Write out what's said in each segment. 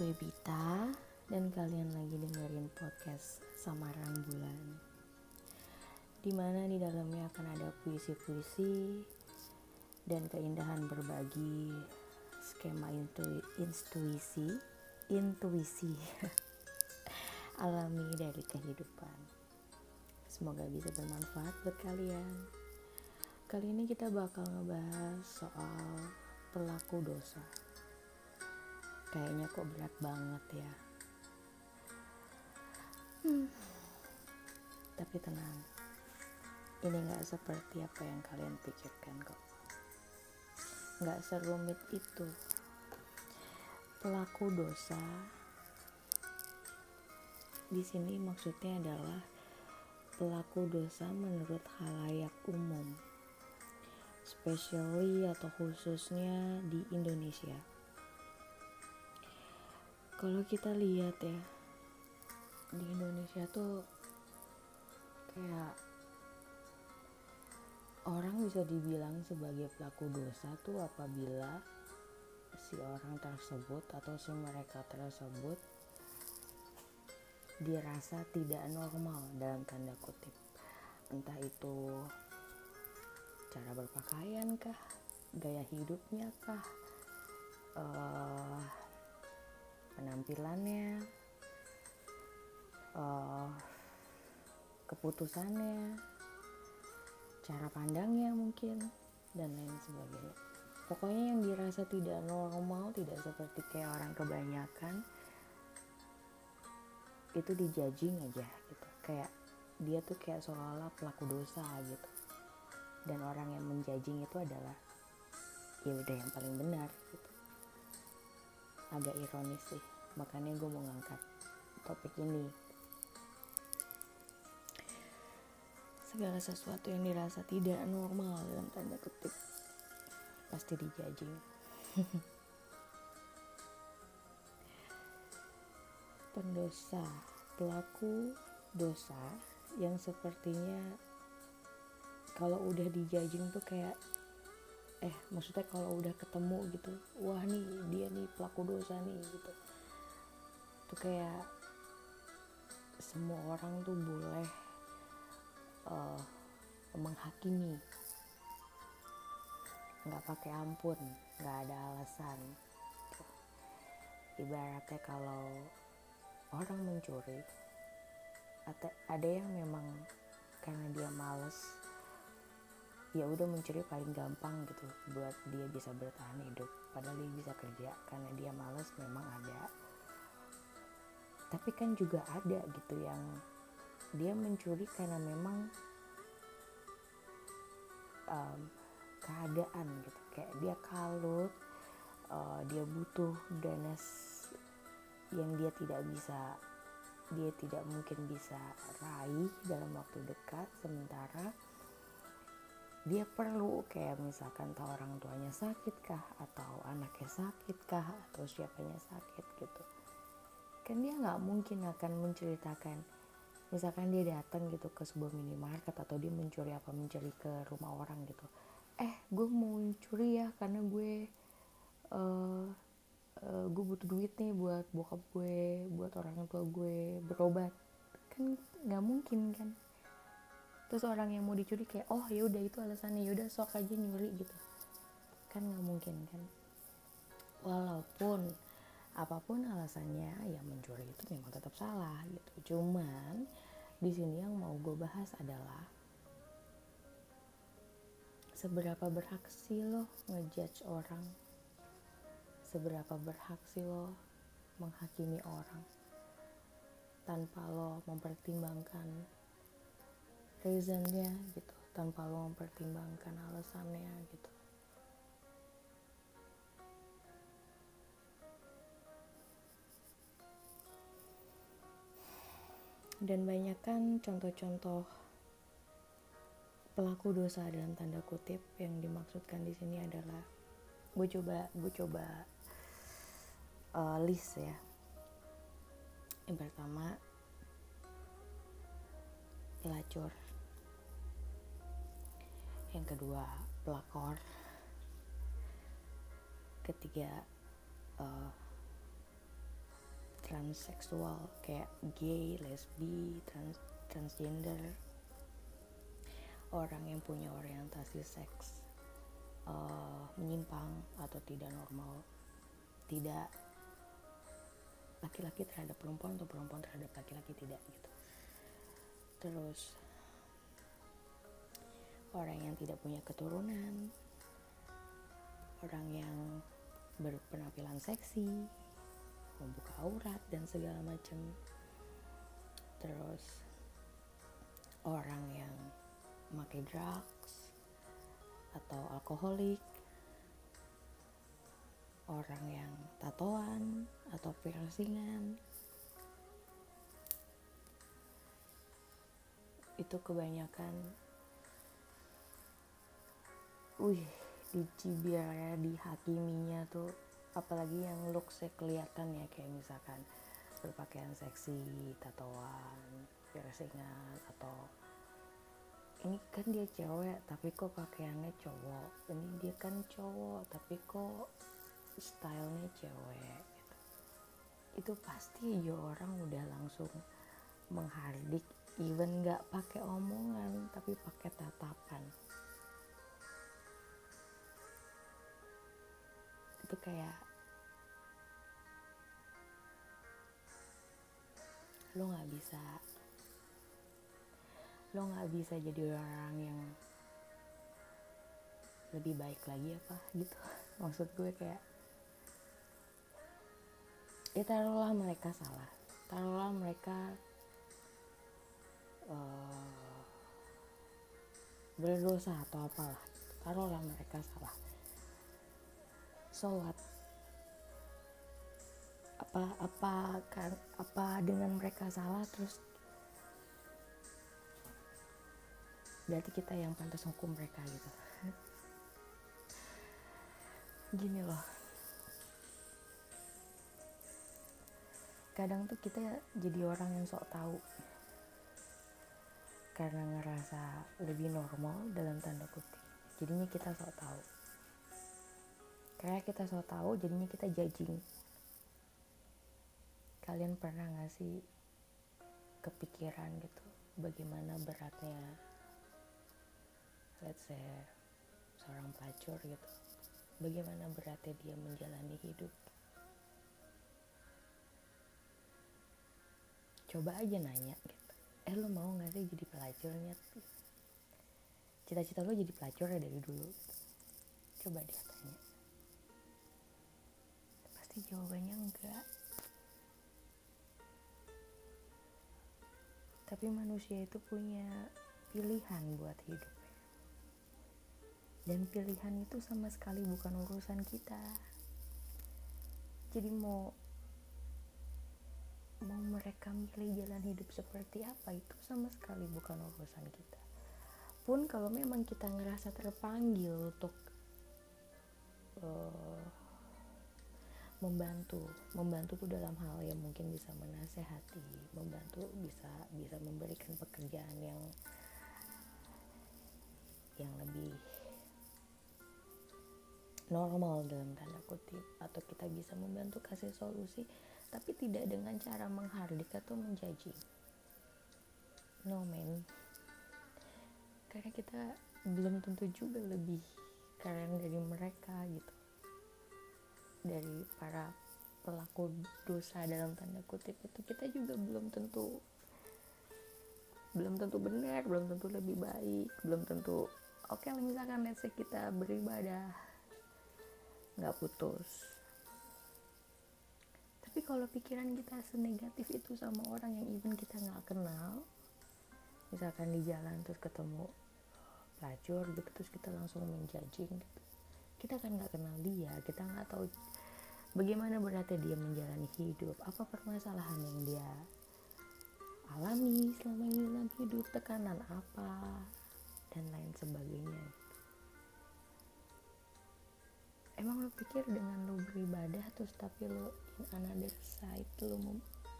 gue Bita dan kalian lagi dengerin podcast Samaran Bulan Di mana di dalamnya akan ada puisi-puisi dan keindahan berbagi skema intu intuisi intuisi. Alami dari kehidupan. Semoga bisa bermanfaat buat kalian. Kali ini kita bakal ngebahas soal pelaku dosa Kayaknya kok berat banget ya. Hmm. Tapi tenang, ini gak seperti apa yang kalian pikirkan kok. Gak serumit itu. Pelaku dosa di sini maksudnya adalah pelaku dosa menurut halayak umum, especially atau khususnya di Indonesia kalau kita lihat ya di Indonesia tuh kayak orang bisa dibilang sebagai pelaku dosa tuh apabila si orang tersebut atau si mereka tersebut dirasa tidak normal dalam tanda kutip. Entah itu cara berpakaian kah gaya hidupnya kah uh, penampilannya uh, keputusannya cara pandangnya mungkin dan lain sebagainya. Pokoknya yang dirasa tidak normal tidak seperti kayak orang kebanyakan itu dijajing aja gitu. Kayak dia tuh kayak seolah-olah pelaku dosa gitu. Dan orang yang menjajing itu adalah ya udah yang paling benar gitu. Agak ironis sih makanya gue mau ngangkat topik ini. Segala sesuatu yang dirasa tidak normal dalam tanda kutip pasti dijajing pendosa pelaku dosa yang sepertinya kalau udah dijajing tuh kayak eh maksudnya kalau udah ketemu gitu wah nih dia nih pelaku dosa nih gitu tuh kayak semua orang tuh boleh uh, menghakimi. Nggak pakai ampun nggak ada alasan. Ibaratnya kalau orang mencuri ada yang memang karena dia males ya udah mencuri paling gampang gitu buat dia bisa bertahan hidup. Padahal dia bisa kerja karena dia males memang ada tapi kan juga ada gitu yang dia mencuri karena memang um, keadaan gitu. Kayak dia kalut uh, dia butuh dana yang dia tidak bisa dia tidak mungkin bisa raih dalam waktu dekat. Sementara dia perlu kayak misalkan tahu orang tuanya sakit kah atau anaknya sakit kah atau siapanya sakit gitu kan dia nggak mungkin akan menceritakan. Misalkan dia datang gitu ke sebuah minimarket atau dia mencuri apa mencuri ke rumah orang gitu. Eh gue mau mencuri ya karena gue uh, uh, gue butuh duit nih buat bokap gue buat orang tua gue berobat. Kan nggak mungkin kan. Terus orang yang mau dicuri kayak oh ya udah itu alasannya ya udah sok aja nyuri gitu. Kan nggak mungkin kan. Walaupun apa pun alasannya yang mencuri itu memang tetap salah gitu. Cuman di sini yang mau gue bahas adalah seberapa berhak sih lo ngejudge orang? Seberapa berhak sih lo menghakimi orang? Tanpa lo mempertimbangkan reasonnya gitu. Tanpa lo mempertimbangkan alasannya gitu dan banyak kan contoh-contoh pelaku dosa dalam tanda kutip yang dimaksudkan di sini adalah gue coba gue coba uh, list ya. Yang pertama pelacur. Yang kedua pelakor. Ketiga uh, transseksual kayak gay, lesbi, trans transgender, orang yang punya orientasi seks uh, menyimpang atau tidak normal, tidak laki-laki terhadap perempuan atau perempuan terhadap laki-laki tidak gitu. Terus orang yang tidak punya keturunan, orang yang berpenampilan seksi, membuka aurat dan segala macam. Terus orang yang memakai drugs atau alkoholik orang yang tatoan atau piercingan itu kebanyakan wih dicibir ya dihakiminya tuh apalagi yang looksnya kelihatan ya kayak misalkan berpakaian seksi, tatoan, piercingan atau ini kan dia cewek tapi kok pakaiannya cowok ini dia kan cowok tapi kok stylenya cewek gitu. itu pasti aja orang udah langsung menghardik even nggak pakai omongan tapi pakai tatapan itu kayak lo nggak bisa lo nggak bisa jadi orang yang lebih baik lagi apa gitu. Maksud gue kayak ya taruhlah mereka salah taruhlah mereka uh, berdosa atau apalah taruhlah mereka salah sholat? Apa apa kan apa dengan mereka salah terus? Berarti kita yang pantas hukum mereka gitu. Gini loh. Kadang tuh kita jadi orang yang sok tahu. Karena ngerasa lebih normal dalam tanda kutip. Jadinya kita sok tahu kayak kita so tahu jadinya kita judging. Kalian pernah gak sih kepikiran gitu bagaimana beratnya let's say seorang pelacur gitu. Bagaimana beratnya dia menjalani hidup? Coba aja nanya gitu. Eh lo mau gak sih jadi pelacurnya? Cita-cita lo jadi pelacur ya dari dulu. Coba deh tanya pasti jawabannya enggak. Tapi manusia itu punya pilihan buat hidup dan pilihan itu sama sekali bukan urusan kita. Jadi mau mau mereka milih jalan hidup seperti apa itu sama sekali bukan urusan kita. Pun kalau memang kita ngerasa terpanggil untuk uh, membantu membantu tuh dalam hal yang mungkin bisa menasehati membantu bisa bisa memberikan pekerjaan yang yang lebih normal dalam tanda kutip. Atau kita bisa membantu kasih solusi tapi tidak dengan cara menghardik atau menjadi no man karena kita belum tentu juga lebih keren dari mereka gitu dari para pelaku dosa dalam tanda kutip itu kita juga belum tentu belum tentu benar belum tentu lebih baik belum tentu oke okay, misalkan let's say kita beribadah nggak putus. Tapi kalau pikiran kita senegatif itu sama orang yang even kita nggak kenal misalkan di jalan terus ketemu pelacur gitu terus kita langsung menjudging gitu kita kan nggak kenal dia kita nggak tahu bagaimana beratnya dia menjalani hidup apa permasalahan yang dia alami selama ini dalam hidup tekanan apa dan lain sebagainya. Emang lo pikir dengan lo beribadah terus tapi lo in another side lo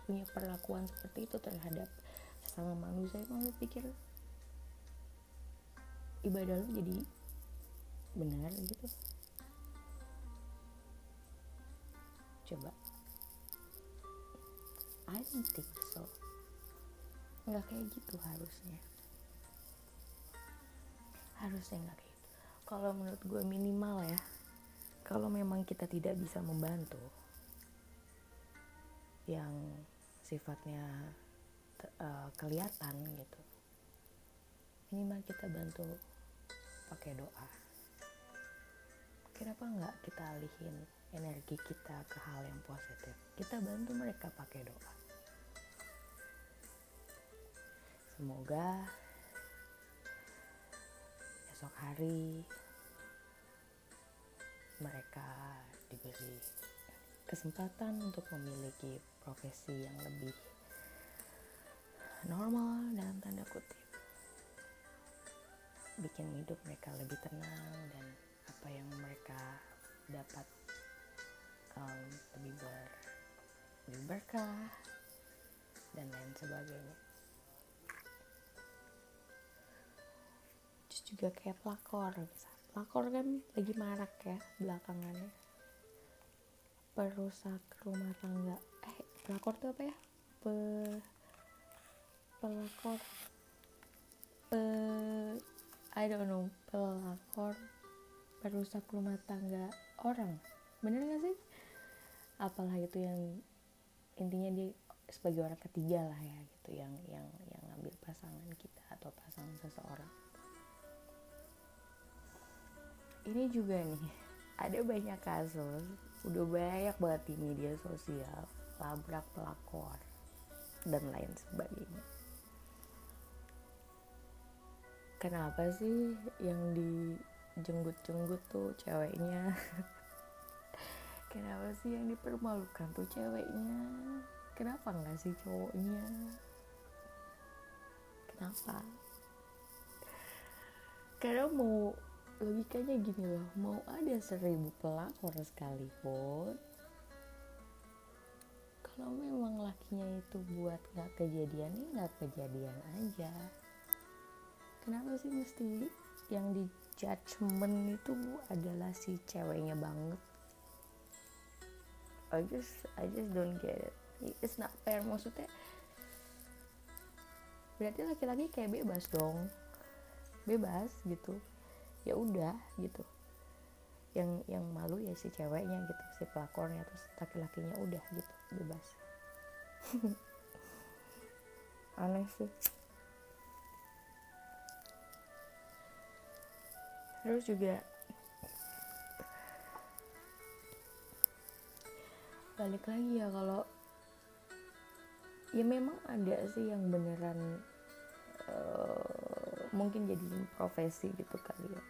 punya perlakuan seperti itu terhadap sesama manusia emang lo pikir ibadah lo jadi benar gitu? Coba. I don't think so. Nggak kayak gitu harusnya. Harusnya nggak kayak gitu. Kalau menurut gue minimal ya kalau memang kita tidak bisa membantu yang sifatnya uh, kelihatan gitu minimal kita bantu pakai doa kenapa nggak kita alihin energi kita ke hal yang positif? Kita bantu mereka pakai doa. Semoga esok hari mereka diberi kesempatan untuk memiliki profesi yang lebih normal dalam tanda kutip. Bikin hidup mereka lebih tenang dan apa yang mereka dapat um, lebih ber lebih berkah dan lain sebagainya. Terus juga kayak pelakor misal pelakor kan lagi marak ya belakangannya. Perusak rumah tangga. Eh pelakor tuh apa ya? Pe, pelakor. Pe I don't know pelakor perusak rumah tangga orang. Bener gak sih? Apalah itu yang intinya dia sebagai orang ketiga lah ya gitu yang yang yang ngambil pasangan kita atau pasangan seseorang. Ini juga nih ada banyak kasus udah banyak banget di media sosial labrak pelakor dan lain sebagainya. Kenapa sih yang dijenggut-jenggut tuh ceweknya. Kenapa sih yang dipermalukan tuh ceweknya? Kenapa nggak sih cowoknya? Kenapa? Karena mau logikanya gini loh mau ada seribu pelakor sekalipun kalau memang lakinya itu buat nggak kejadian ya nggak kejadian aja. Kenapa sih mesti yang di judgment itu adalah si ceweknya banget. I just I just don't get it. It's not fair. Maksudnya berarti laki-laki kayak bebas dong. Bebas gitu. Ya udah gitu. Yang yang malu ya si ceweknya gitu si pelakornya terus laki-lakinya udah gitu bebas. Aneh sih terus juga balik lagi ya kalau ya memang ada sih yang beneran uh, mungkin jadi profesi gitu kali ya.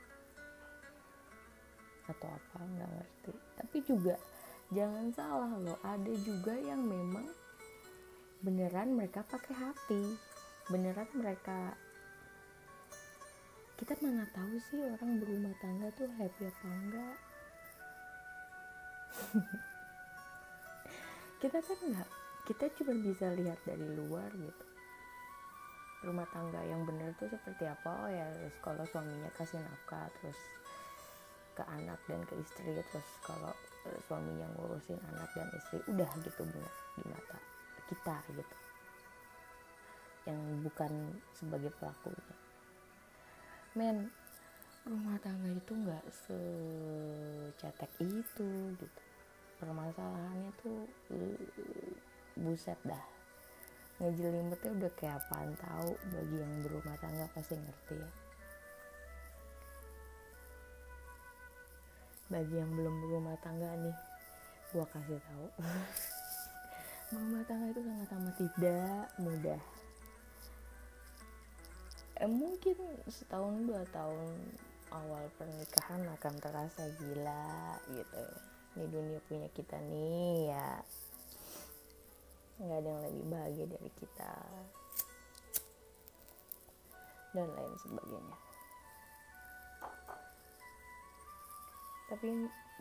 Atau apa nggak ngerti. Tapi juga jangan salah loh ada juga yang memang beneran mereka pakai hati. Beneran mereka kita mana tahu sih orang berumah tangga tuh happy apa enggak? Kita kan nggak kita cuma bisa lihat dari luar gitu. Rumah tangga yang bener tuh seperti apa? Oh ya kalau suaminya kasih nafkah terus ke anak dan ke istri terus kalau eh, suaminya ngurusin anak dan istri udah gitu bener di mata kita gitu. Yang bukan sebagai pelakunya men rumah tangga itu nggak secetek itu gitu. Permasalahannya tuh uh, buset dah. Ngejelimetnya udah kayak apaan tahu bagi yang berumah tangga pasti ngerti ya. Bagi yang belum berumah tangga nih gua kasih tahu. Berumah tangga itu sangat amat tidak mudah eh, mungkin setahun dua tahun awal pernikahan akan terasa gila gitu. Ini dunia punya kita nih ya nggak ada yang lebih bahagia dari kita dan lain sebagainya. Tapi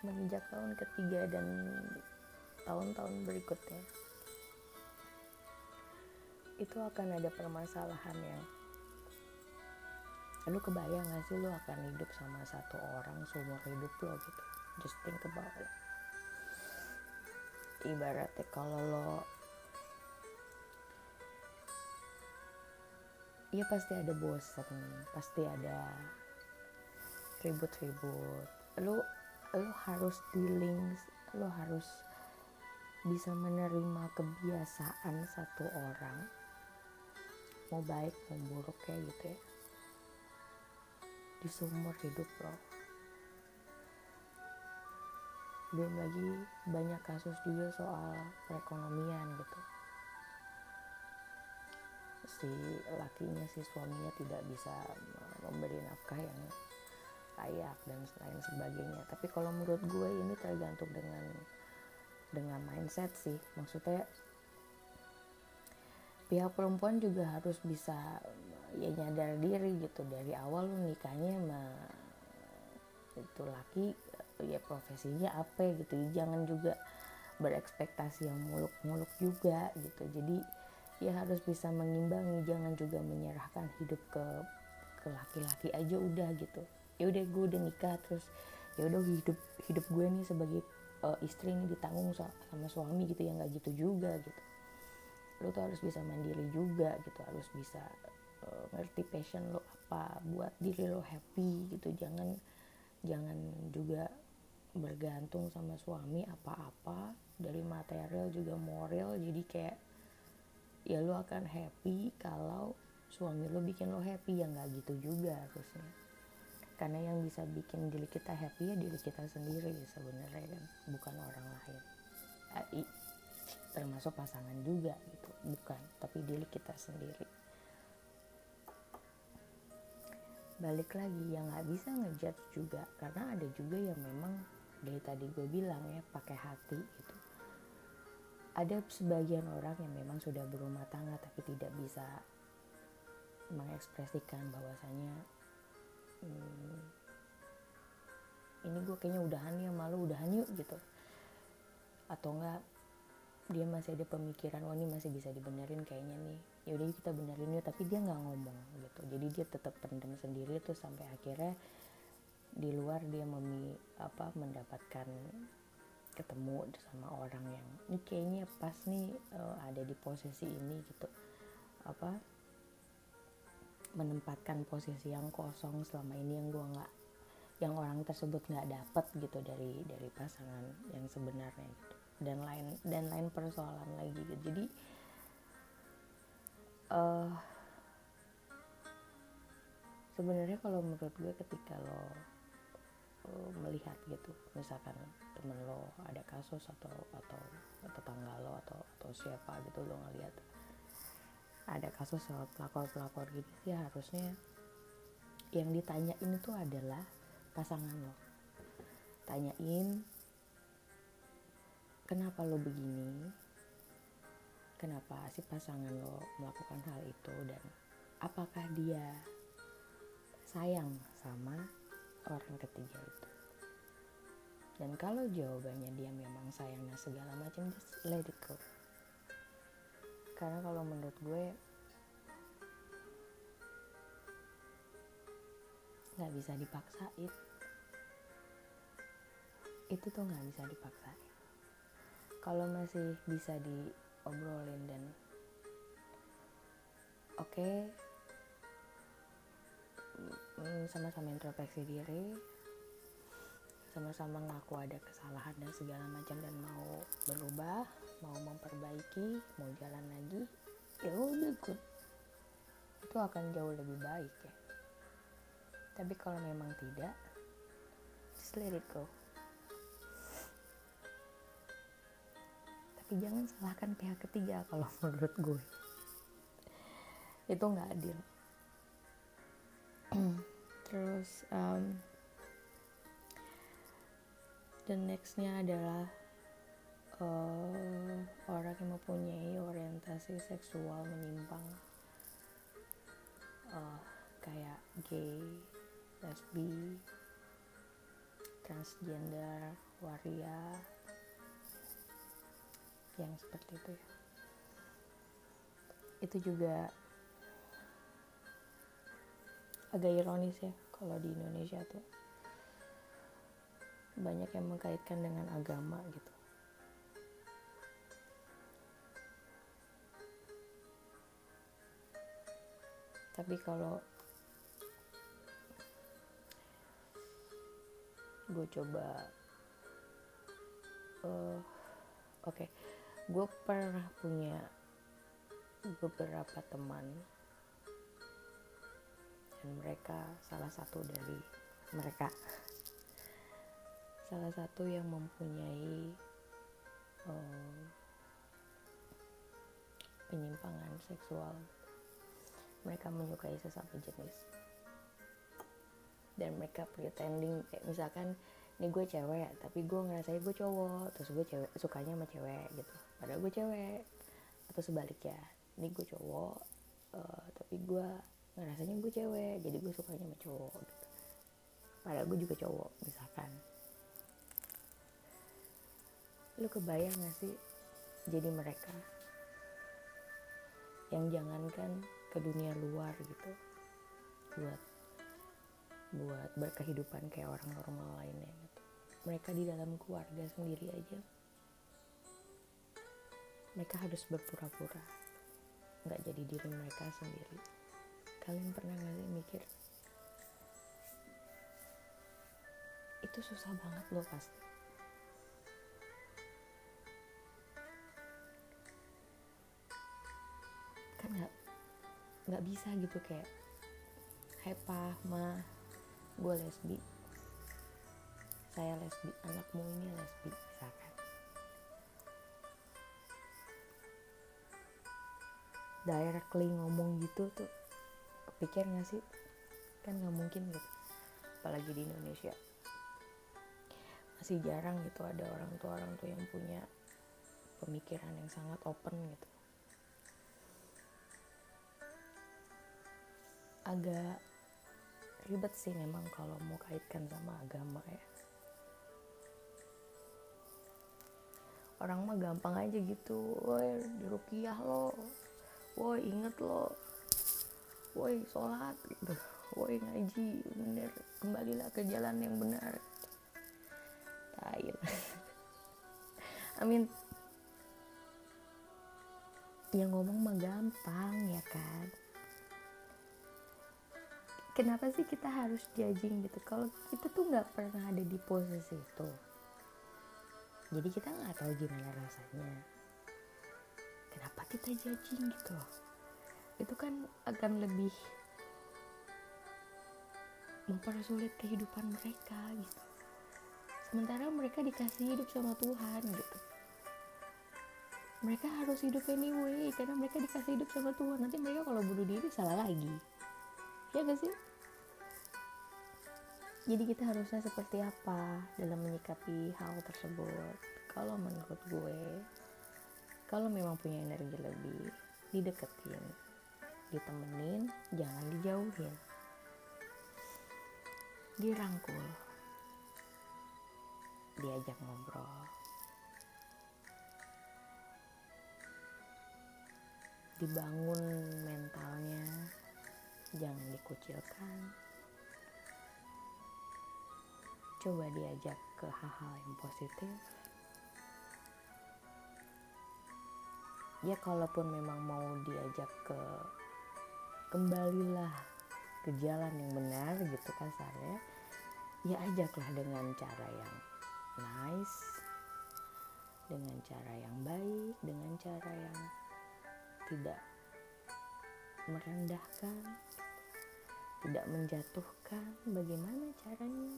menginjak tahun ketiga dan tahun-tahun berikutnya itu akan ada permasalahan yang lu kebayang gak sih lu akan hidup sama satu orang seumur hidup lo gitu? Just think about it. Ibaratnya kalau lo ya pasti ada bosen pasti ada ribut-ribut. Lu, lu harus dealing lu harus bisa menerima kebiasaan satu orang mau baik mau buruk kayak gitu ya di seumur hidup lo belum lagi banyak kasus juga soal perekonomian gitu. Si lakinya si suaminya tidak bisa memberi nafkah yang layak dan lain sebagainya. Tapi kalau menurut gue ini tergantung dengan dengan mindset sih. Maksudnya pihak perempuan juga harus bisa ya nyadar diri gitu. Dari awal lu nikahnya sama itu laki ya profesinya apa gitu. Jangan juga berekspektasi yang muluk-muluk juga gitu. Jadi ya harus bisa mengimbangi. Jangan juga menyerahkan hidup ke ke laki-laki aja udah gitu. Ya udah gue udah nikah terus ya udah hidup hidup gue nih sebagai uh, istri ini ditanggung sama suami gitu. Ya nggak gitu juga gitu. Lo tuh harus bisa mandiri juga gitu. Harus bisa ngerti passion lo apa buat diri lo happy gitu. Jangan jangan juga bergantung sama suami apa-apa. Dari material juga moral jadi kayak ya lo akan happy kalau suami lo bikin lo happy. Ya nggak gitu juga harusnya. Karena yang bisa bikin diri kita happy ya diri kita sendiri sebenarnya kan bukan orang lain. Eh, termasuk pasangan juga gitu bukan tapi diri kita sendiri balik lagi yang nggak bisa ngejudge juga. Karena ada juga yang memang dari tadi gue bilang ya pakai hati gitu. Ada sebagian orang yang memang sudah berumah tangga tapi tidak bisa mengekspresikan bahwasanya hmm, ini gue kayaknya udahan ya malu udahan yuk gitu. Atau enggak dia masih ada pemikiran oh ini masih bisa dibenerin kayaknya nih. Ya udah kita benerin yuk. Tapi dia nggak ngomong gitu. Jadi dia tetap pendam sendiri tuh sampai akhirnya di luar dia memi apa mendapatkan ketemu sama orang yang ini kayaknya pas nih uh, ada di posisi ini gitu. Apa menempatkan posisi yang kosong selama ini yang gue nggak yang orang tersebut nggak dapet gitu dari dari pasangan yang sebenarnya gitu dan lain dan lain persoalan lagi gitu. Jadi uh, sebenarnya kalau menurut gue ketika lo uh, melihat gitu misalkan temen lo ada kasus atau atau tetangga lo atau atau siapa gitu lo ngelihat ada kasus soal pelakor-pelakor gitu ya harusnya yang ditanyain itu adalah pasangan lo. Tanyain kenapa lo begini? Kenapa si pasangan lo melakukan hal itu? Dan apakah dia sayang sama orang ketiga itu? Dan kalau jawabannya dia memang sayang dan segala macam just let it go. Karena kalau menurut gue nggak bisa dipaksain. Itu tuh nggak bisa dipaksain kalau masih bisa diobrolin dan oke okay, mm, sama-sama introspeksi diri sama-sama ngaku ada kesalahan dan segala macam dan mau berubah mau memperbaiki mau jalan lagi ya udah good itu akan jauh lebih baik ya. Tapi kalau memang tidak just let it go tapi jangan salahkan pihak ketiga kalau menurut gue. Itu nggak adil. Terus um, dan nextnya adalah uh, orang yang mempunyai orientasi seksual menyimpang. Uh, kayak gay, lesbi, transgender, waria yang seperti itu ya itu juga agak ironis ya kalau di Indonesia tuh banyak yang mengkaitkan dengan agama gitu tapi kalau gue coba uh, oke okay. Gue pernah punya beberapa teman. Dan mereka salah satu dari mereka. Salah satu yang mempunyai um, penyimpangan seksual. Mereka menyukai sesama jenis. Dan mereka pretending kayak misalkan ini gue cewek tapi gue ngerasa gue cowok terus gue cewek sukanya sama cewek gitu. Padahal gue cewek. Atau sebaliknya ini gue cowok uh, tapi gue ngerasanya gue cewek jadi gue sukanya sama cowok gitu. Padahal gue juga cowok misalkan. Lu kebayang gak sih jadi mereka yang jangankan ke dunia luar gitu buat buat berkehidupan kayak orang normal lainnya gitu. Mereka di dalam keluarga sendiri aja. Mereka harus berpura-pura. Nggak jadi diri mereka sendiri. Kalian pernah nggak sih mikir? Itu susah banget loh pasti. Kan nggak nggak bisa gitu kayak hepa mah gue lesbi saya lesbi anakmu ini lesbi misalkan. Directly ngomong gitu tuh kepikir gak sih? Kan gak mungkin gitu apalagi di Indonesia. Masih jarang gitu ada orang tua orang tua yang punya pemikiran yang sangat open gitu. Agak ribet sih memang kalau mau kaitkan sama agama ya orang mah gampang aja gitu woi rukiah lo woi inget lo woi sholat gitu. Woi ngaji bener kembalilah ke jalan yang benar. Tail amin. Yang ngomong mah gampang ya kan? Kenapa sih kita harus judging gitu? Kalau kita tuh nggak pernah ada di posisi itu jadi kita nggak tahu gimana rasanya. Kenapa kita judging gitu itu kan akan lebih mempersulit kehidupan mereka gitu. Sementara mereka dikasih hidup sama Tuhan gitu. Mereka harus hidup anyway karena mereka dikasih hidup sama Tuhan. Nanti mereka kalau bunuh diri salah lagi. Ya gak sih jadi kita harusnya seperti apa dalam menyikapi hal tersebut? Kalau menurut gue kalau memang punya energi lebih dideketin ditemenin jangan dijauhin. Dirangkul. Diajak ngobrol. Dibangun mentalnya. Jangan dikucilkan coba diajak ke hal-hal yang positif. Ya kalaupun memang mau diajak ke kembalilah ke jalan yang benar gitu kasarnya ya ajaklah dengan cara yang nice dengan cara yang baik dengan cara yang tidak merendahkan tidak menjatuhkan. Bagaimana caranya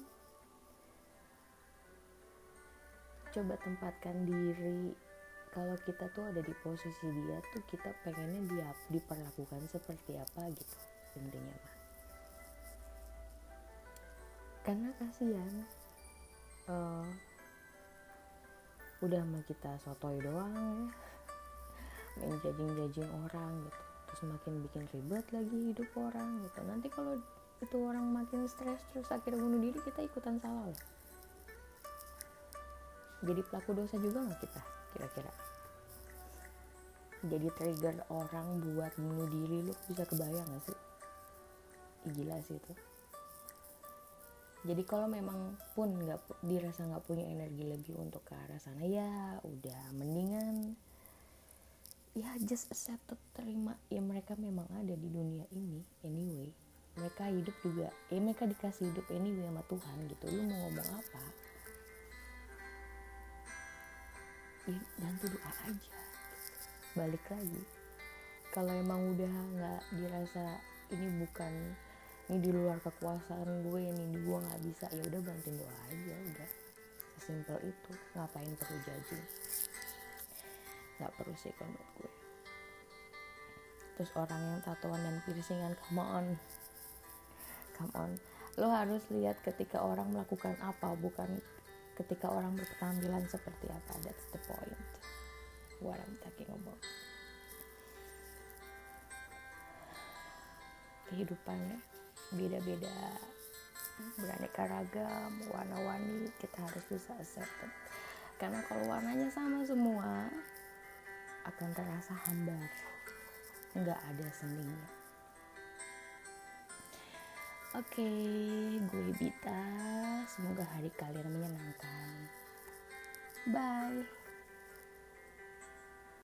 coba tempatkan diri. Kalau kita tuh ada di posisi dia tuh kita pengennya dia diperlakukan seperti apa gitu intinya mah. Karena kasihan uh, udah mah kita sotoy doang ya. Main jajing-jajing orang gitu. Terus makin bikin ribet lagi hidup orang gitu. Nanti kalau itu orang makin stres terus akhirnya bunuh diri kita ikutan salah loh jadi pelaku dosa juga nggak kita kira-kira? Jadi trigger orang buat bunuh diri lu bisa kebayang gak sih? Gila sih itu. Jadi kalau memang pun nggak dirasa nggak punya energi lebih untuk ke arah sana ya udah mendingan ya just accept terima. Ya mereka memang ada di dunia ini anyway. Mereka hidup juga ya mereka dikasih hidup anyway sama Tuhan gitu. Lu mau ngomong apa ya bantu doa aja. Balik lagi. Kalau emang udah nggak dirasa ini bukan ini di luar kekuasaan gue ini di gue nggak bisa ya udah bantuin doa aja udah. Sesimpel itu ngapain perlu judging? Nggak perlu sih kalau gue. Terus orang yang tatoan dan piercingan come on. Come on. Lo harus lihat ketika orang melakukan apa bukan ketika orang berpenampilan seperti apa. That's the point. What I'm talking about. Kehidupannya beda-beda. Beraneka ragam warna-warni kita harus bisa accept karena kalau warnanya sama semua akan terasa hambar. Nggak ada seninya Oke, gue Bita. Semoga hari kalian menyenangkan. Bye.